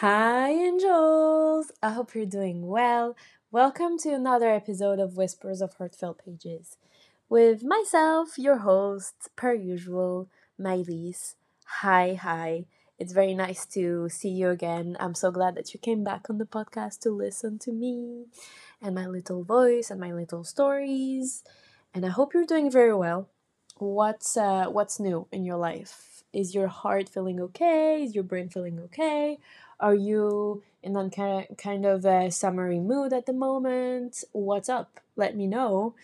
Hi, angels! I hope you're doing well. Welcome to another episode of Whispers of Heartfelt Pages with myself, your host, per usual, Mailys. Hi, hi. It's very nice to see you again. I'm so glad that you came back on the podcast to listen to me and my little voice and my little stories. And I hope you're doing very well. What's uh, what's new in your life? Is your heart feeling okay? Is your brain feeling okay? Are you in that kind of, a summery mood at the moment? What's up? Let me know.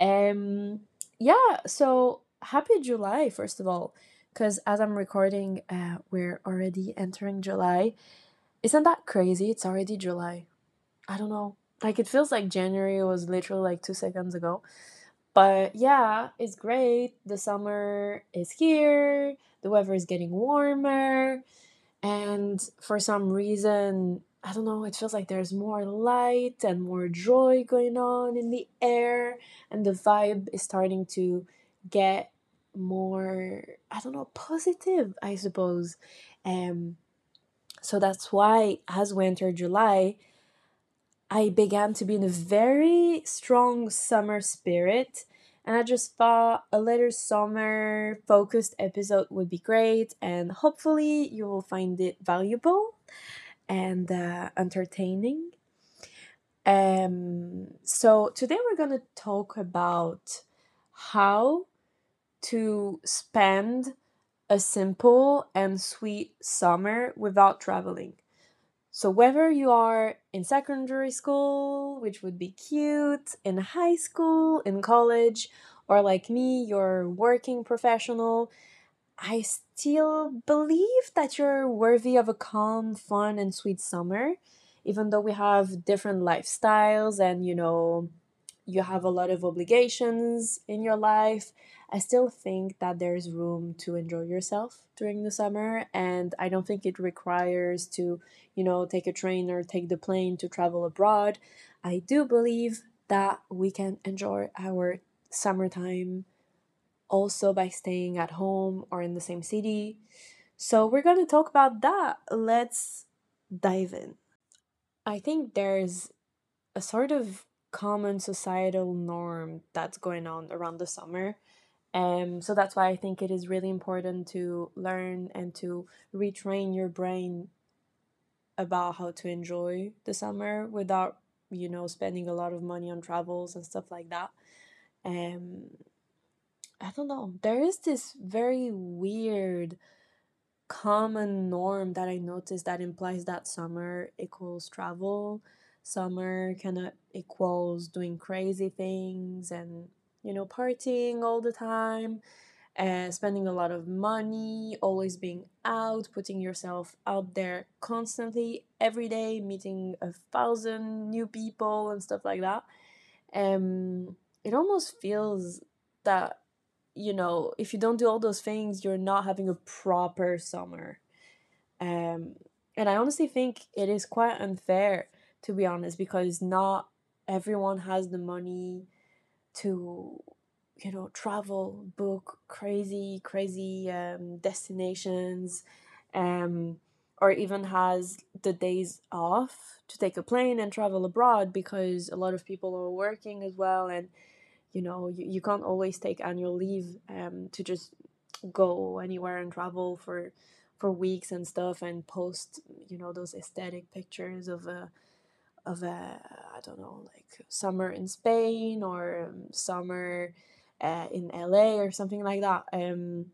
Um, yeah, so happy July, first of all, because as I'm recording, uh, we're already entering July. Isn't that crazy? It's already July. I don't know. Like, it feels like January was literally like two seconds ago. But yeah, it's great. The summer is here, the weather is getting warmer and for some reason i don't know it feels like there's more light and more joy going on in the air and the vibe is starting to get more i don't know positive i suppose. Um so that's why as we enter july i began to be in a very strong summer spirit and I just thought a little summer focused episode would be great, and hopefully, you will find it valuable and uh, entertaining. Um, so, today we're going to talk about how to spend a simple and sweet summer without traveling. So, whether you are in secondary school, which would be cute, in high school, in college, or like me, you're working professional, I still believe that you're worthy of a calm, fun, and sweet summer, even though we have different lifestyles and you know, you have a lot of obligations in your life. I still think that there's room to enjoy yourself during the summer, and I don't think it requires to, you know, take a train or take the plane to travel abroad. I do believe that we can enjoy our summertime also by staying at home or in the same city. So, we're going to talk about that. Let's dive in. I think there's a sort of common societal norm that's going on around the summer um, so that's why I think it is really important to learn and to retrain your brain about how to enjoy the summer without, you know, spending a lot of money on travels and stuff like that. Um, I don't know. There is this very weird common norm that I noticed that implies that summer equals travel, summer kind of equals doing crazy things and you know, partying all the time, and spending a lot of money, always being out, putting yourself out there constantly, every day, meeting a thousand new people and stuff like that. Um, it almost feels that, you know, if you don't do all those things, you're not having a proper summer. Um, and I honestly think it is quite unfair, to be honest, because not everyone has the money to you know travel book crazy crazy um, destinations um, or even has the days off to take a plane and travel abroad because a lot of people are working as well. And you know you, you can't always take annual leave um, to just go anywhere and travel for for weeks and stuff and post you know those aesthetic pictures of a of a I don't know like summer in Spain or um, summer uh, in LA or something like that. Um,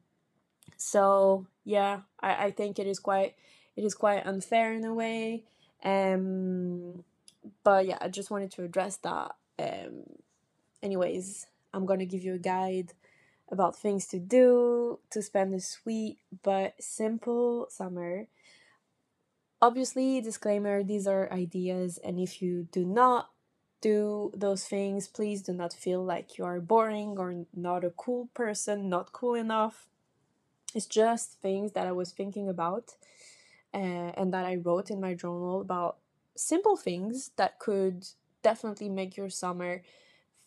so yeah, I, I think it is quite it is quite unfair in a way. Um, but yeah, I just wanted to address that. Um, anyways, I'm gonna give you a guide about things to do to spend a sweet but simple summer Obviously, disclaimer these are ideas, and if you do not do those things, please do not feel like you are boring or not a cool person, not cool enough. It's just things that I was thinking about uh, and that I wrote in my journal about simple things that could definitely make your summer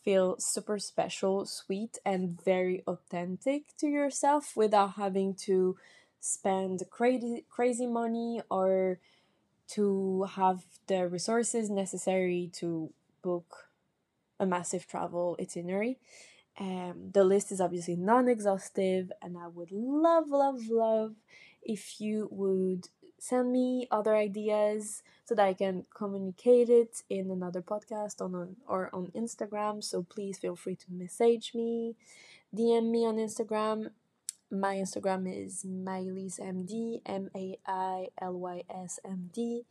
feel super special, sweet, and very authentic to yourself without having to spend crazy crazy money or to have the resources necessary to book a massive travel itinerary. Um, the list is obviously non exhaustive, and I would love, love, love if you would send me other ideas so that I can communicate it in another podcast on, on or on Instagram. So please feel free to message me, DM me on Instagram. My Instagram is MailysMD, M A I L Y S M D,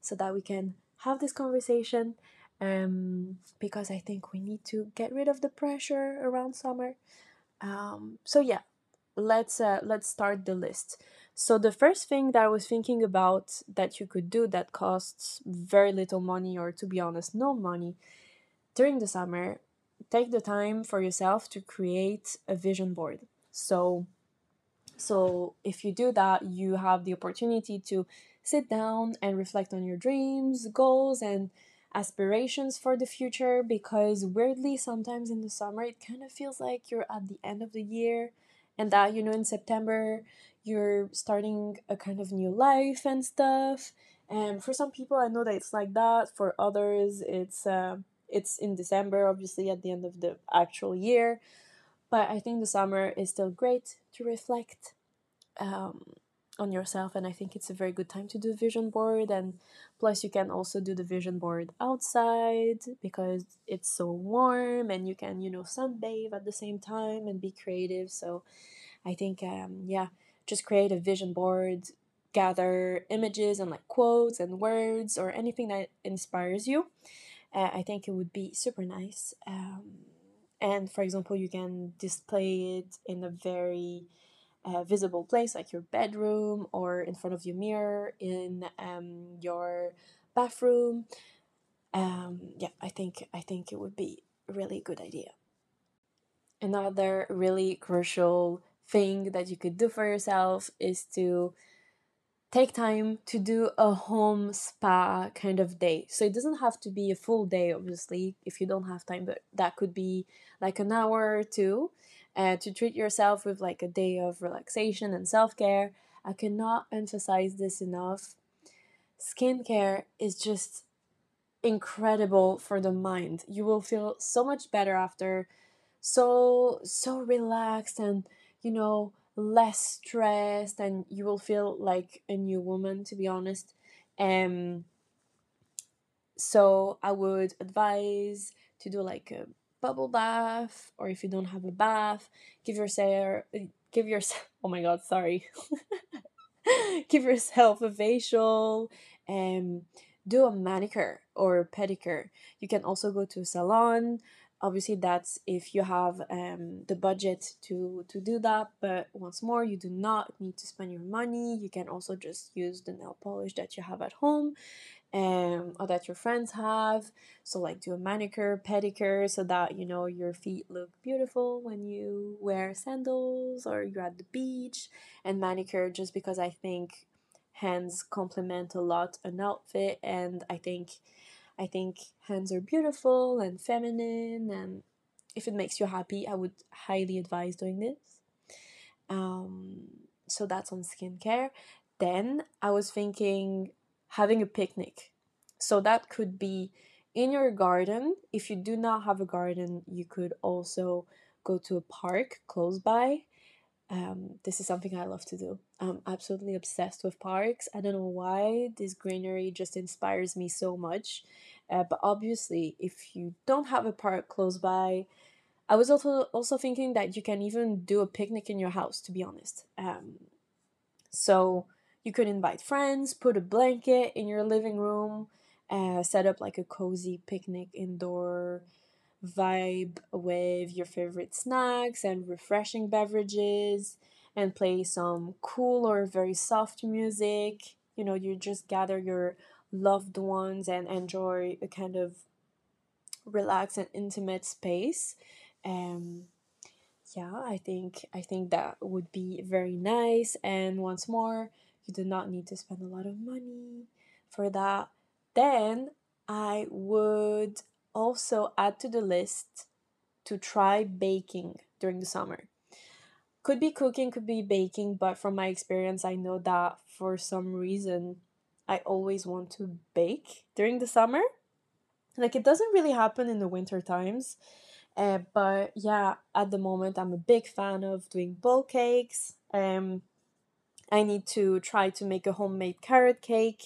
so that we can have this conversation. Um, because I think we need to get rid of the pressure around summer. Um, so yeah, let's uh, let's start the list. So the first thing that I was thinking about that you could do that costs very little money or to be honest no money during the summer, take the time for yourself to create a vision board. So so if you do that, you have the opportunity to sit down and reflect on your dreams, goals and aspirations for the future because weirdly sometimes in the summer it kind of feels like you're at the end of the year and that you know in September you're starting a kind of new life and stuff. And for some people, I know that it's like that. For others, it's uh, it's in December, obviously at the end of the actual year. But I think the summer is still great to reflect um, on yourself, and I think it's a very good time to do vision board. And plus, you can also do the vision board outside because it's so warm, and you can you know sunbathe at the same time and be creative. So I think um, yeah just create a vision board, gather images and like quotes and words or anything that inspires you. Uh, I think it would be super nice. Um, and for example, you can display it in a very uh, visible place like your bedroom or in front of your mirror in um, your bathroom. Um, yeah, I think I think it would be a really good idea. Another really crucial thing that you could do for yourself is to take time to do a home spa kind of day. So it doesn't have to be a full day, obviously, if you don't have time, but that could be like an hour or two uh, to treat yourself with like a day of relaxation and self care. I cannot emphasize this enough. Skincare is just incredible for the mind. You will feel so much better after, so, so relaxed and you know, less stressed and you will feel like a new woman to be honest. Um so I would advise to do like a bubble bath or if you don't have a bath, give yourself give yourself oh my god, sorry. give yourself a facial um do a manicure or pedicure. You can also go to a salon obviously that's if you have um, the budget to to do that but once more you do not need to spend your money. You can also just use the nail polish that you have at home um, or that your friends have. So like do a manicure pedicure so that you know your feet look beautiful when you wear sandals or you're at the beach. And manicure just because i think hands complement a lot an outfit and i think I think hands are beautiful and feminine, and if it makes you happy, I would highly advise doing this. Um, so that's on skincare. Then I was thinking having a picnic. So that could be in your garden. If you do not have a garden, you could also go to a park close by um, this is something I love to do. I'm absolutely obsessed with parks. I don't know why this greenery just inspires me so much. Uh, but obviously, if you don't have a park close by, I was also also thinking that you can even do a picnic in your house. To be honest, um, so you could invite friends, put a blanket in your living room, uh, set up like a cozy picnic indoor vibe with your favorite snacks and refreshing beverages and play some cool or very soft music. You know, you just gather your loved ones and enjoy a kind of relaxed and intimate space. Um, yeah, I think I think that would be very nice. And once more, you do not need to spend a lot of money for that. Then I would also add to the list to try baking during the summer. Could be cooking, could be baking, but from my experience, I know that for some reason I always want to bake during the summer. Like it doesn't really happen in the winter times. Uh, but yeah, at the moment I'm a big fan of doing bowl cakes. Um, I need to try to make a homemade carrot cake.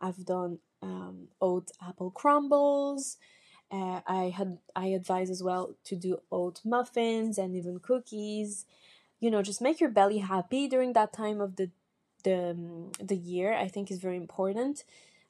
I've done um, oat apple crumbles. Uh, I had I advise as well to do oat muffins and even cookies. You know, just make your belly happy during that time of the the um, the year. I think is very important.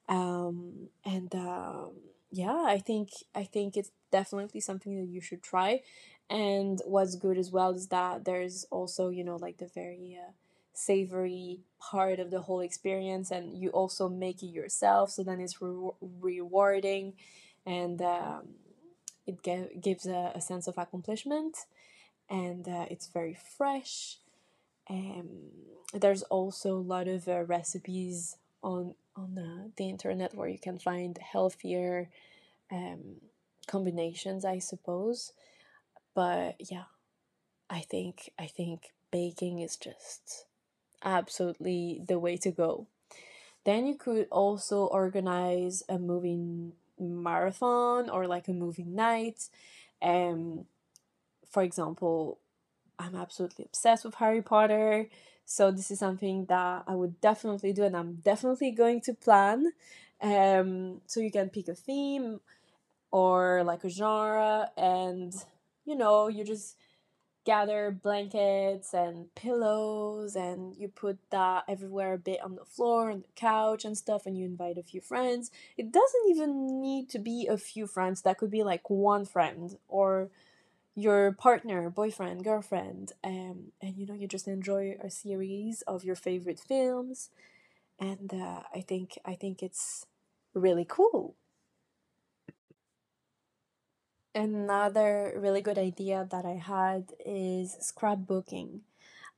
Um, and um, yeah, I think I think it's definitely something that you should try. And what's good as well is that there's also you know like the very uh, savory part of the whole experience and you also make it yourself so then it's re- rewarding and um, it gives a, a, sense of accomplishment and uh, it's very fresh um, there's also a lot of uh, recipes on on uh, the internet where you can find healthier um, combinations i suppose but yeah i think i think baking is just absolutely the way to go. Then you could also organize a movie marathon or like a movie night. Um, for example, I'm absolutely obsessed with Harry Potter. So this is something that I would definitely do and I'm definitely going to plan. Um, so you can pick a theme or like a genre and you know, you just gather blankets and pillows and you put that everywhere a bit on the floor and the couch and stuff and you invite a few friends. It doesn't even need to be a few friends. That could be like one friend or your partner boyfriend girlfriend um, and you know you just enjoy a series of your favorite films. And uh, i think i think it's really cool Another really good idea that I had is scrapbooking.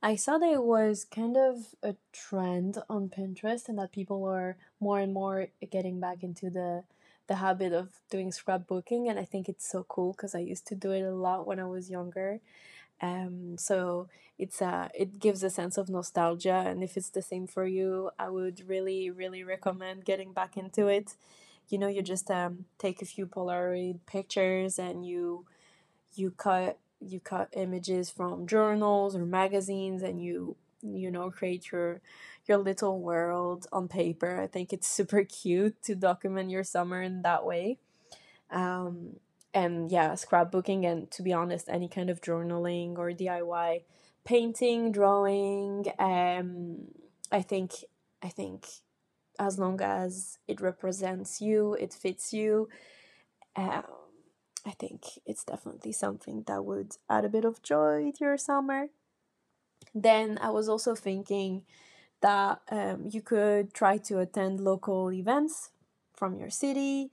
I saw that it was kind of a trend on Pinterest and that people are more and more getting back into the the habit of doing scrapbooking and I think it's so cool because I used to do it a lot when I was younger. Um, so it's a it gives a sense of nostalgia and if it's the same for you, I would really really recommend getting back into it you know you just um, take a few polaroid pictures and you you cut you cut images from journals or magazines and you you know create your your little world on paper. I think it's super cute to document your summer in that way. Um, and yeah scrapbooking and to be honest any kind of journaling or diy painting drawing um, i think i think as long as it represents you, it fits you. Um, I think it's definitely something that would add a bit of joy to your summer. Then I was also thinking that um, you could try to attend local events from your city.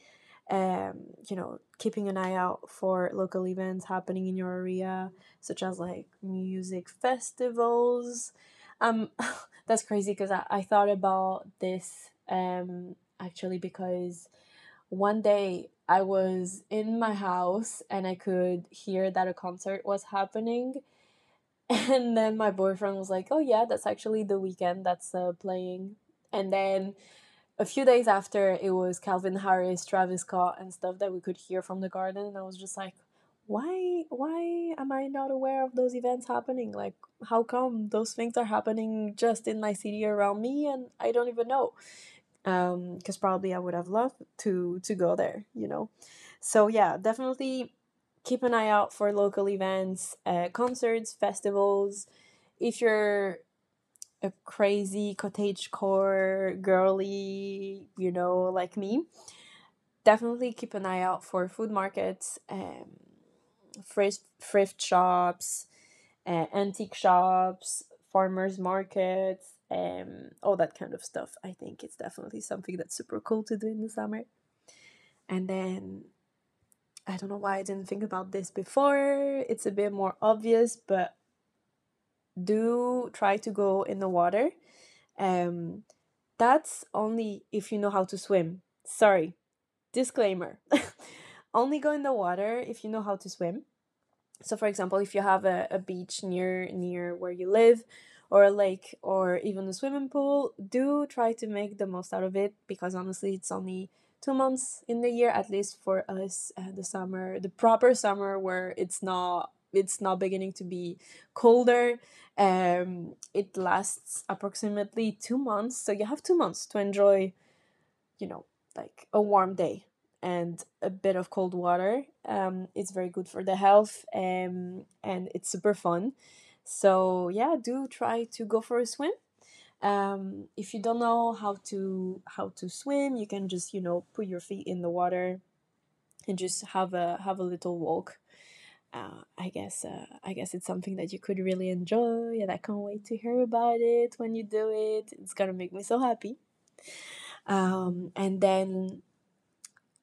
Um, you know, keeping an eye out for local events happening in your area, such as like music festivals. Um, that's crazy because I, I thought about this um, actually because one day I was in my house and I could hear that a concert was happening. And then my boyfriend was like, Oh, yeah, that's actually The Weeknd that's uh, playing. And then a few days after, it was Calvin Harris, Travis Scott, and stuff that we could hear from the garden. And I was just like, why why am i not aware of those events happening like how come those things are happening just in my city around me and i don't even know um because probably i would have loved to to go there you know? So yeah definitely keep an eye out for local events uh, concerts festivals. If you're a crazy cottage core girly you know like me definitely keep an eye out for food markets um thrift thrift shops, uh, antique shops, farmers markets, um, all that kind of stuff. I think it's definitely something that's super cool to do in the summer. And then I don't know why I didn't think about this before. It's a bit more obvious, but do try to go in the water. Um, that's only if you know how to swim. Sorry, disclaimer. only go in the water if you know how to swim. So, for example, if you have a, a beach near near where you live, or a lake or even a swimming pool, do try to make the most out of it because honestly, it's only two months in the year, at least for us, uh, the summer, the proper summer where it's not it's not beginning to be colder. Um, it lasts approximately two months, so you have two months to enjoy, you know, like a warm day and a bit of cold water. Um, it's very good for the health, um, and it's super fun. So yeah, do try to go for a swim. Um, if you don't know how to how to swim, you can just you know put your feet in the water and just have a have a little walk. Uh, I guess uh, I guess it's something that you could really enjoy, and I can't wait to hear about it when you do it. It's gonna make me so happy. Um, and then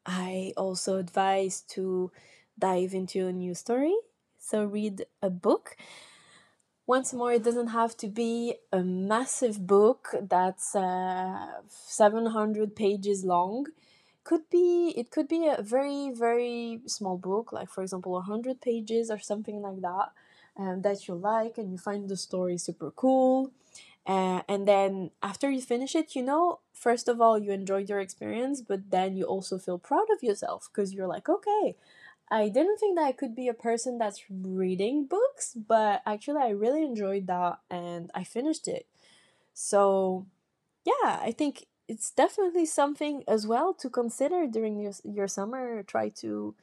I also advise to dive into a new story. So read a book. Once more, it doesn't have to be a massive book that's uh, 700 pages long. Could be it could be a very very small book, like for example 100 pages or something like that, um, that you like and you find the story super cool. Uh, and then after you finish it, you know, first of all, you enjoyed your experience, but then you also feel proud of yourself because you're like, okay, I didn't think that I could be a person that's reading books, but actually, I really enjoyed that and I finished it. So, yeah, I think it's definitely something as well to consider during your, your summer. Try to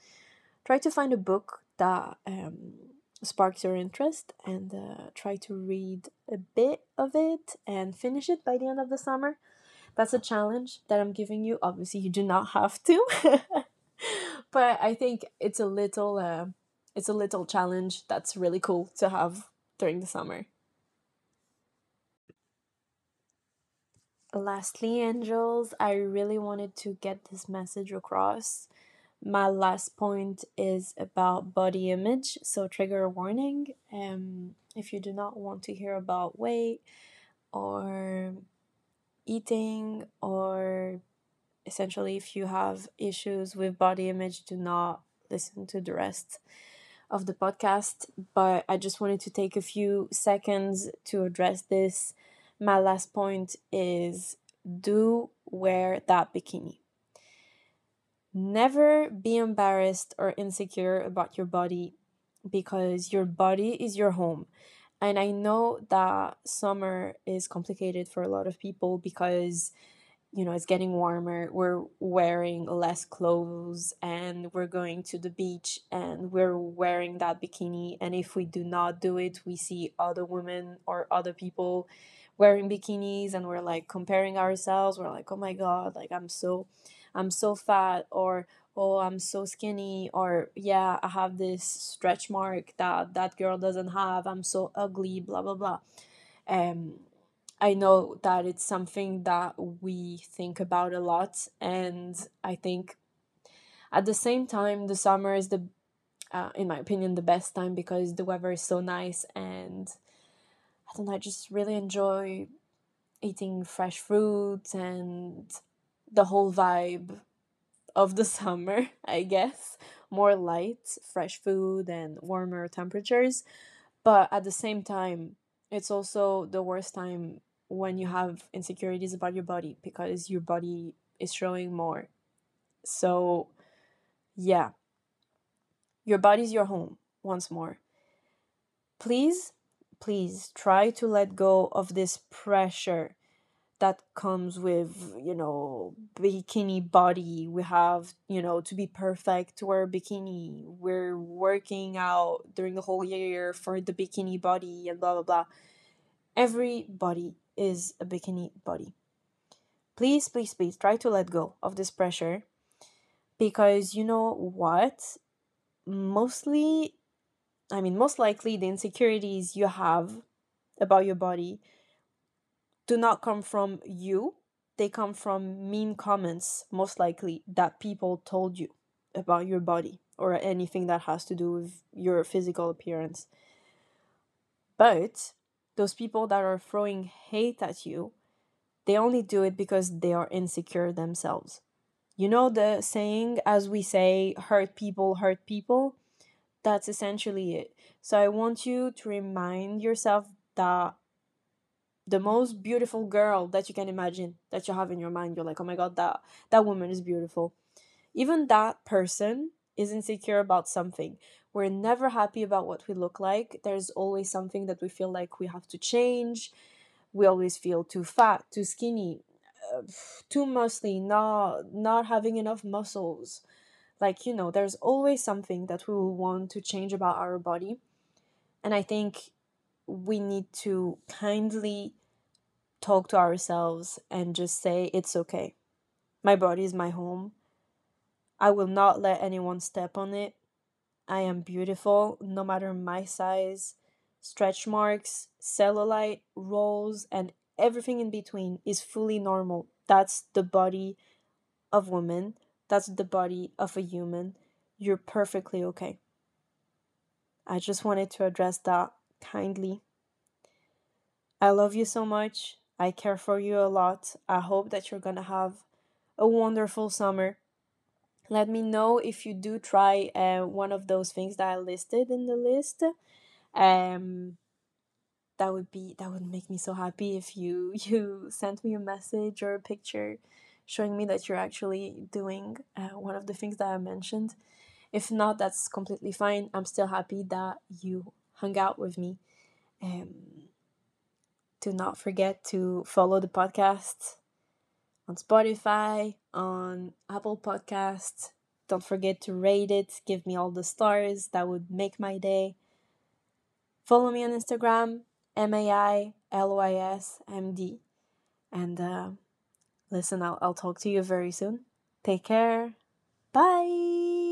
try to find a book that um, sparks your interest and uh, try to read a bit of it and finish it by the end of the summer. That's a challenge that I'm giving you. Obviously, you do not have to, but I think it's a little uh, it's a little challenge that's really cool to have during the summer. Lastly, angels, I really wanted to get this message across my last point is about body image so trigger warning um if you do not want to hear about weight or eating or essentially if you have issues with body image do not listen to the rest of the podcast. But i just wanted to take a few seconds to address this. My last point is do wear that bikini. Never be embarrassed or insecure about your body because your body is your home. And I know that summer is complicated for a lot of people because you know it's getting warmer we're wearing less clothes and we're going to the beach and we're wearing that bikini and if we do not do it we see other women or other people wearing bikinis and we're like comparing ourselves we're like oh my god like i'm so I'm so fat or oh I'm so skinny or yeah I have this stretch mark that that girl doesn't have I'm so ugly blah blah blah. Um I know that it's something that we think about a lot and I think at the same time the summer is the uh, in my opinion the best time because the weather is so nice and I don't know I just really enjoy eating fresh fruits and the whole vibe of the summer, I guess. More light, fresh food, and warmer temperatures. But at the same time, it's also the worst time when you have insecurities about your body because your body is showing more. So, yeah, your body's your home once more. Please, please try to let go of this pressure that comes with you know bikini body we have you know to be perfect to wear bikini we're working out during the whole year for the bikini body and blah blah blah every body is a bikini body please please please try to let go of this pressure because you know what mostly i mean most likely the insecurities you have about your body do not come from you. They come from mean comments, most likely, that people told you about your body or anything that has to do with your physical appearance. But those people that are throwing hate at you, they only do it because they are insecure themselves. You know the saying, as we say, hurt people hurt people? That's essentially it. So I want you to remind yourself that the most beautiful girl that you can imagine that you have in your mind. You're like, oh my god, that that woman is beautiful. Even that person is insecure about something. We're never happy about what we look like. There's always something that we feel like we have to change. We always feel too fat, too skinny, uh, too muscly, not not having enough muscles. Like, you know, there's always something that we will want to change about our body. And I think we need to kindly talk to ourselves and just say, it's okay. My body is my home. I will not let anyone step on it. I am beautiful no matter my size. Stretch marks, cellulite, rolls, and everything in between is fully normal. That's the body of woman. That's the body of a human. You're perfectly okay. I just wanted to address that kindly. I love you so much. I care for you a lot. I hope that you're gonna have a wonderful summer. Let me know if you do try uh, one of those things that I listed in the list. Um, that would be that would make me so happy if you you sent me a message or a picture showing me that you're actually doing uh, one of the things that I mentioned. If not, that's completely fine. I'm still happy that you hung out with me. Um, do not forget to follow the podcast on Spotify, on Apple Podcasts. Don't forget to rate it, give me all the stars. That would make my day. Follow me on Instagram, M A I L I S M D. And uh, listen, I'll, I'll talk to you very soon. Take care. Bye.